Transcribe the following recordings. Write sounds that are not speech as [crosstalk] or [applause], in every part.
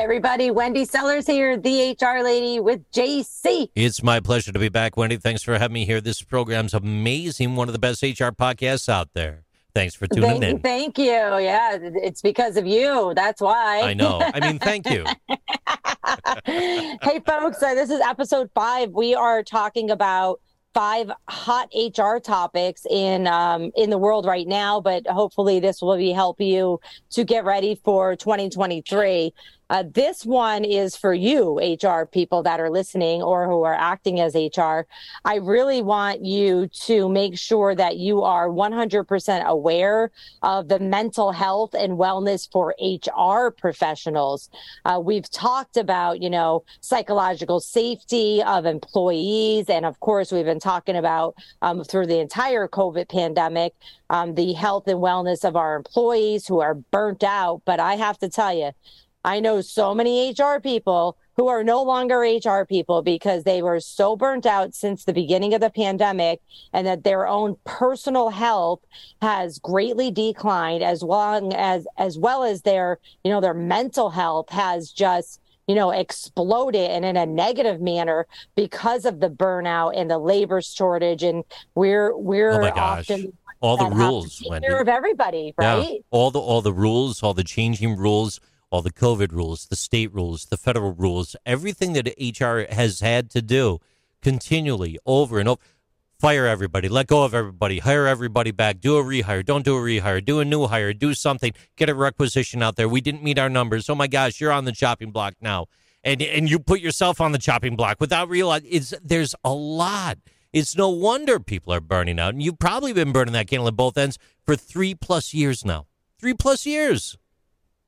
Hey everybody, Wendy Sellers here, the HR lady with JC. It's my pleasure to be back, Wendy. Thanks for having me here. This program's amazing, one of the best HR podcasts out there. Thanks for tuning thank, in. Thank you. Yeah, it's because of you. That's why. I know. I mean, thank you. [laughs] hey, folks, uh, this is episode five. We are talking about five hot HR topics in um, in the world right now, but hopefully this will be help you to get ready for 2023. Uh, this one is for you, HR people that are listening or who are acting as HR. I really want you to make sure that you are 100% aware of the mental health and wellness for HR professionals. Uh, we've talked about, you know, psychological safety of employees. And of course, we've been talking about um, through the entire COVID pandemic, um, the health and wellness of our employees who are burnt out. But I have to tell you, I know so many HR people who are no longer HR people because they were so burnt out since the beginning of the pandemic and that their own personal health has greatly declined as long as as well as their you know their mental health has just you know exploded and in a negative manner because of the burnout and the labor shortage and we're we're oh often all the rules Wendy. care of everybody right yeah. all the all the rules all the changing rules all the COVID rules, the state rules, the federal rules, everything that HR has had to do continually over and over. Fire everybody, let go of everybody, hire everybody back, do a rehire, don't do a rehire, do a new hire, do something, get a requisition out there. We didn't meet our numbers. Oh my gosh, you're on the chopping block now. And and you put yourself on the chopping block without realizing it's there's a lot. It's no wonder people are burning out. And you've probably been burning that candle at both ends for three plus years now. Three plus years.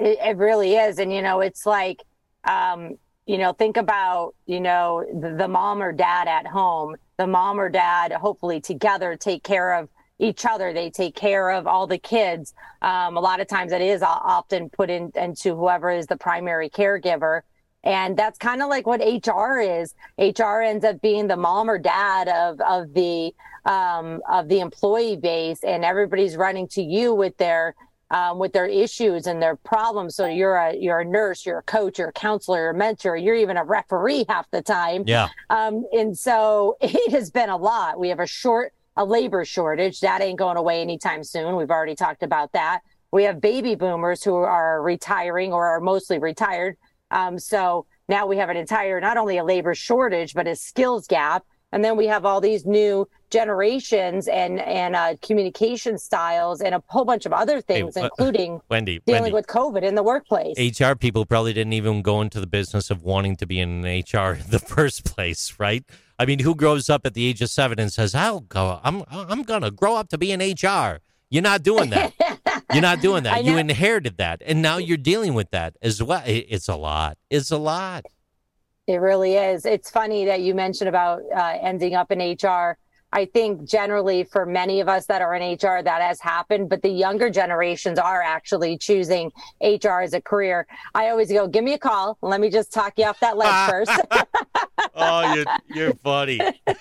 It, it really is. And, you know, it's like, um, you know, think about, you know, the, the mom or dad at home, the mom or dad, hopefully together take care of each other. They take care of all the kids. Um, a lot of times it is often put in, into whoever is the primary caregiver. And that's kind of like what HR is. HR ends up being the mom or dad of, of the, um, of the employee base and everybody's running to you with their, um, with their issues and their problems. So you're a you're a nurse, you're a coach, you're a counselor, you're a mentor, you're even a referee half the time. Yeah. Um, and so [laughs] it has been a lot. We have a short a labor shortage that ain't going away anytime soon. We've already talked about that. We have baby boomers who are retiring or are mostly retired. Um, so now we have an entire not only a labor shortage but a skills gap and then we have all these new generations and and uh, communication styles and a whole bunch of other things, hey, uh, including [laughs] Wendy dealing Wendy. with COVID in the workplace. HR people probably didn't even go into the business of wanting to be in HR in the [laughs] first place, right? I mean, who grows up at the age of seven and says, "I'll go. I'm I'm gonna grow up to be in HR." You're not doing that. [laughs] you're not doing that. You inherited that, and now you're dealing with that as well. It's a lot. It's a lot. It really is. It's funny that you mentioned about uh, ending up in HR. I think generally for many of us that are in HR, that has happened, but the younger generations are actually choosing HR as a career. I always go, give me a call. Let me just talk you off that ledge [laughs] first. oh, you're, you're funny. [laughs] but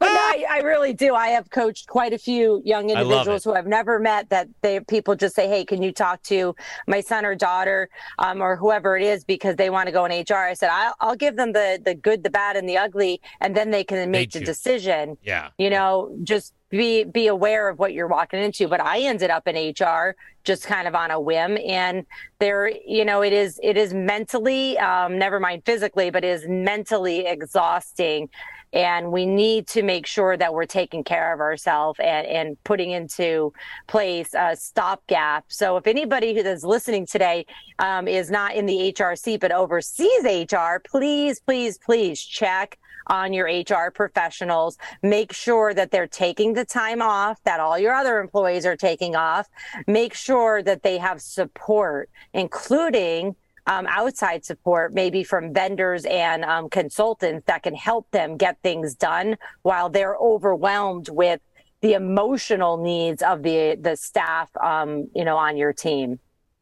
no, I, I, really do. I have coached quite a few young individuals who I've never met that they people just say, hey, can you talk to my son or daughter um, or whoever it is because they want to go in HR. I said, I'll, I'll give them the, the good, the bad, and the ugly, and then they can make the decision. Yeah. You know, know, just be be aware of what you're walking into. But I ended up in HR just kind of on a whim, and there, you know, it is it is mentally, um, never mind physically, but is mentally exhausting. And we need to make sure that we're taking care of ourselves and, and putting into place a stopgap. So if anybody who is listening today um, is not in the HRC but oversees HR, please, please, please check on your HR professionals. Make sure that they're taking the time off that all your other employees are taking off. Make sure that they have support, including um, outside support, maybe from vendors and um, consultants that can help them get things done while they're overwhelmed with the emotional needs of the the staff, um, you know, on your team.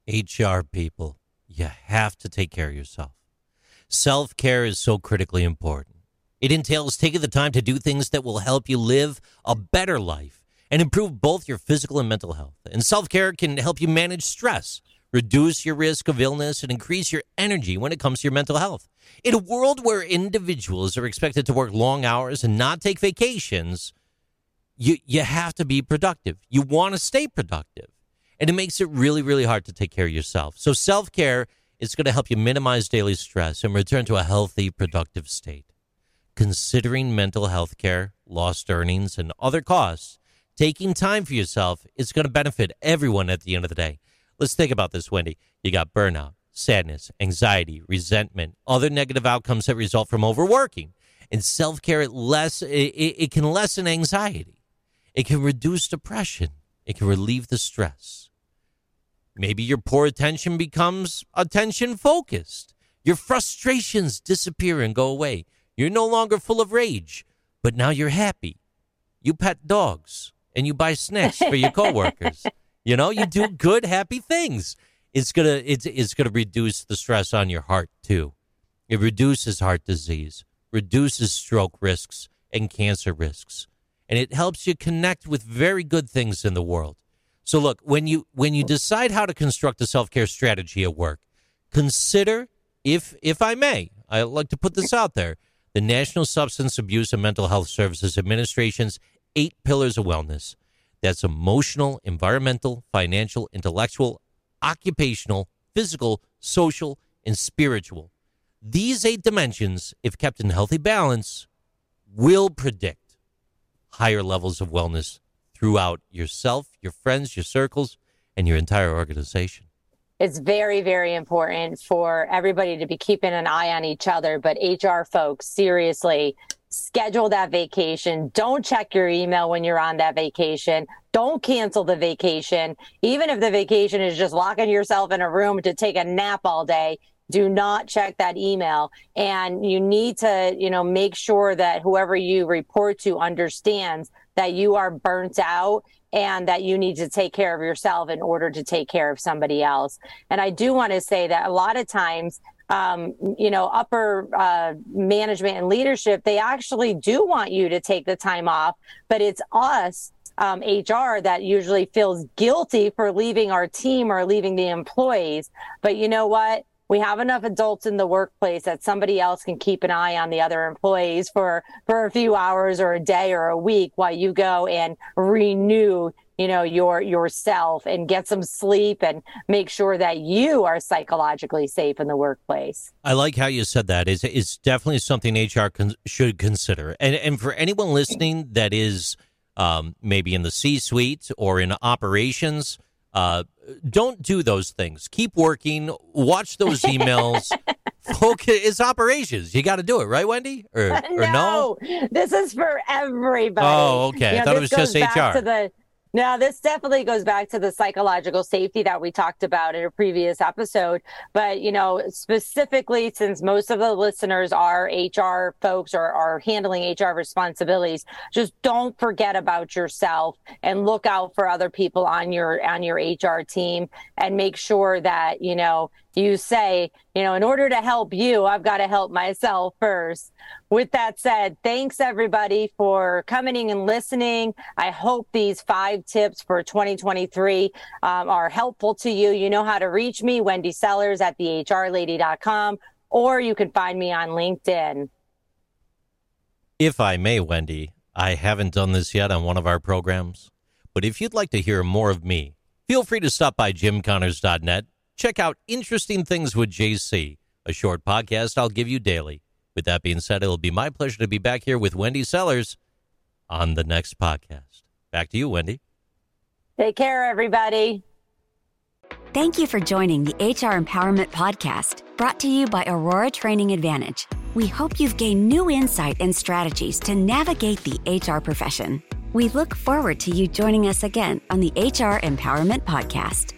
HR people, you have to take care of yourself. Self care is so critically important. It entails taking the time to do things that will help you live a better life and improve both your physical and mental health. And self care can help you manage stress, reduce your risk of illness, and increase your energy when it comes to your mental health. In a world where individuals are expected to work long hours and not take vacations, you, you have to be productive. You want to stay productive. And it makes it really, really hard to take care of yourself. So self care is going to help you minimize daily stress and return to a healthy, productive state considering mental health care, lost earnings, and other costs, taking time for yourself is going to benefit everyone at the end of the day. Let's think about this, Wendy. You got burnout, sadness, anxiety, resentment, other negative outcomes that result from overworking. And self care, it, less it, it can lessen anxiety. It can reduce depression. It can relieve the stress. Maybe your poor attention becomes attention focused. Your frustrations disappear and go away. You're no longer full of rage, but now you're happy. You pet dogs and you buy snacks for your [laughs] coworkers. you know, you do good, happy things. It's gonna it's it's gonna reduce the stress on your heart too. It reduces heart disease, reduces stroke risks and cancer risks, and it helps you connect with very good things in the world. So look, when you when you decide how to construct a self-care strategy at work, consider if if I may, I like to put this out there the National Substance Abuse and Mental Health Services Administration's eight pillars of wellness. That's emotional, environmental, financial, intellectual, occupational, physical, social, and spiritual. These eight dimensions, if kept in healthy balance, will predict higher levels of wellness throughout yourself, your friends, your circles, and your entire organization it's very, very important for everybody to be keeping an eye on each other. But HR folks, seriously, schedule that vacation. Don't check your email when you're on that vacation. Don't cancel the vacation. Even if the vacation is just locking yourself in a room to take a nap all day, do not check that email. And you need to, you know, make sure that whoever you report to understands that you are burnt out and that you need to take care of yourself in order to take care of somebody else. And I do want to say that a lot of times, um, you know, upper uh, management and leadership, they actually do want you to take the time off, but it's us. Um, HR that usually feels guilty for leaving our team or leaving the employees. But you know what? We have enough adults in the workplace that somebody else can keep an eye on the other employees for for a few hours or a day or a week while you go and renew you know your yourself and get some sleep and make sure that you are psychologically safe in the workplace. I like how you said that. It's, it's definitely something hr con- should consider. And and for anyone listening that is um, maybe in the c suite or in operations uh, don't do those things. Keep working. Watch those emails. [laughs] Focus. It's operations. You got to do it, right, Wendy? Or, or no, no? This is for everybody. Oh, okay. You know, I thought it was just HR. To the, now, this definitely goes back to the psychological safety that we talked about in a previous episode. But, you know, specifically, since most of the listeners are HR folks or are handling HR responsibilities, just don't forget about yourself and look out for other people on your on your HR team and make sure that, you know, you say, you know, in order to help you, I've got to help myself first. With that said, thanks everybody for coming and listening. I hope these five tips for 2023 um, are helpful to you. You know how to reach me, Wendy Sellers at thehrlady.com, or you can find me on LinkedIn. If I may, Wendy, I haven't done this yet on one of our programs, but if you'd like to hear more of me, feel free to stop by jimconnors.net Check out Interesting Things with JC, a short podcast I'll give you daily. With that being said, it'll be my pleasure to be back here with Wendy Sellers on the next podcast. Back to you, Wendy. Take care, everybody. Thank you for joining the HR Empowerment Podcast, brought to you by Aurora Training Advantage. We hope you've gained new insight and strategies to navigate the HR profession. We look forward to you joining us again on the HR Empowerment Podcast.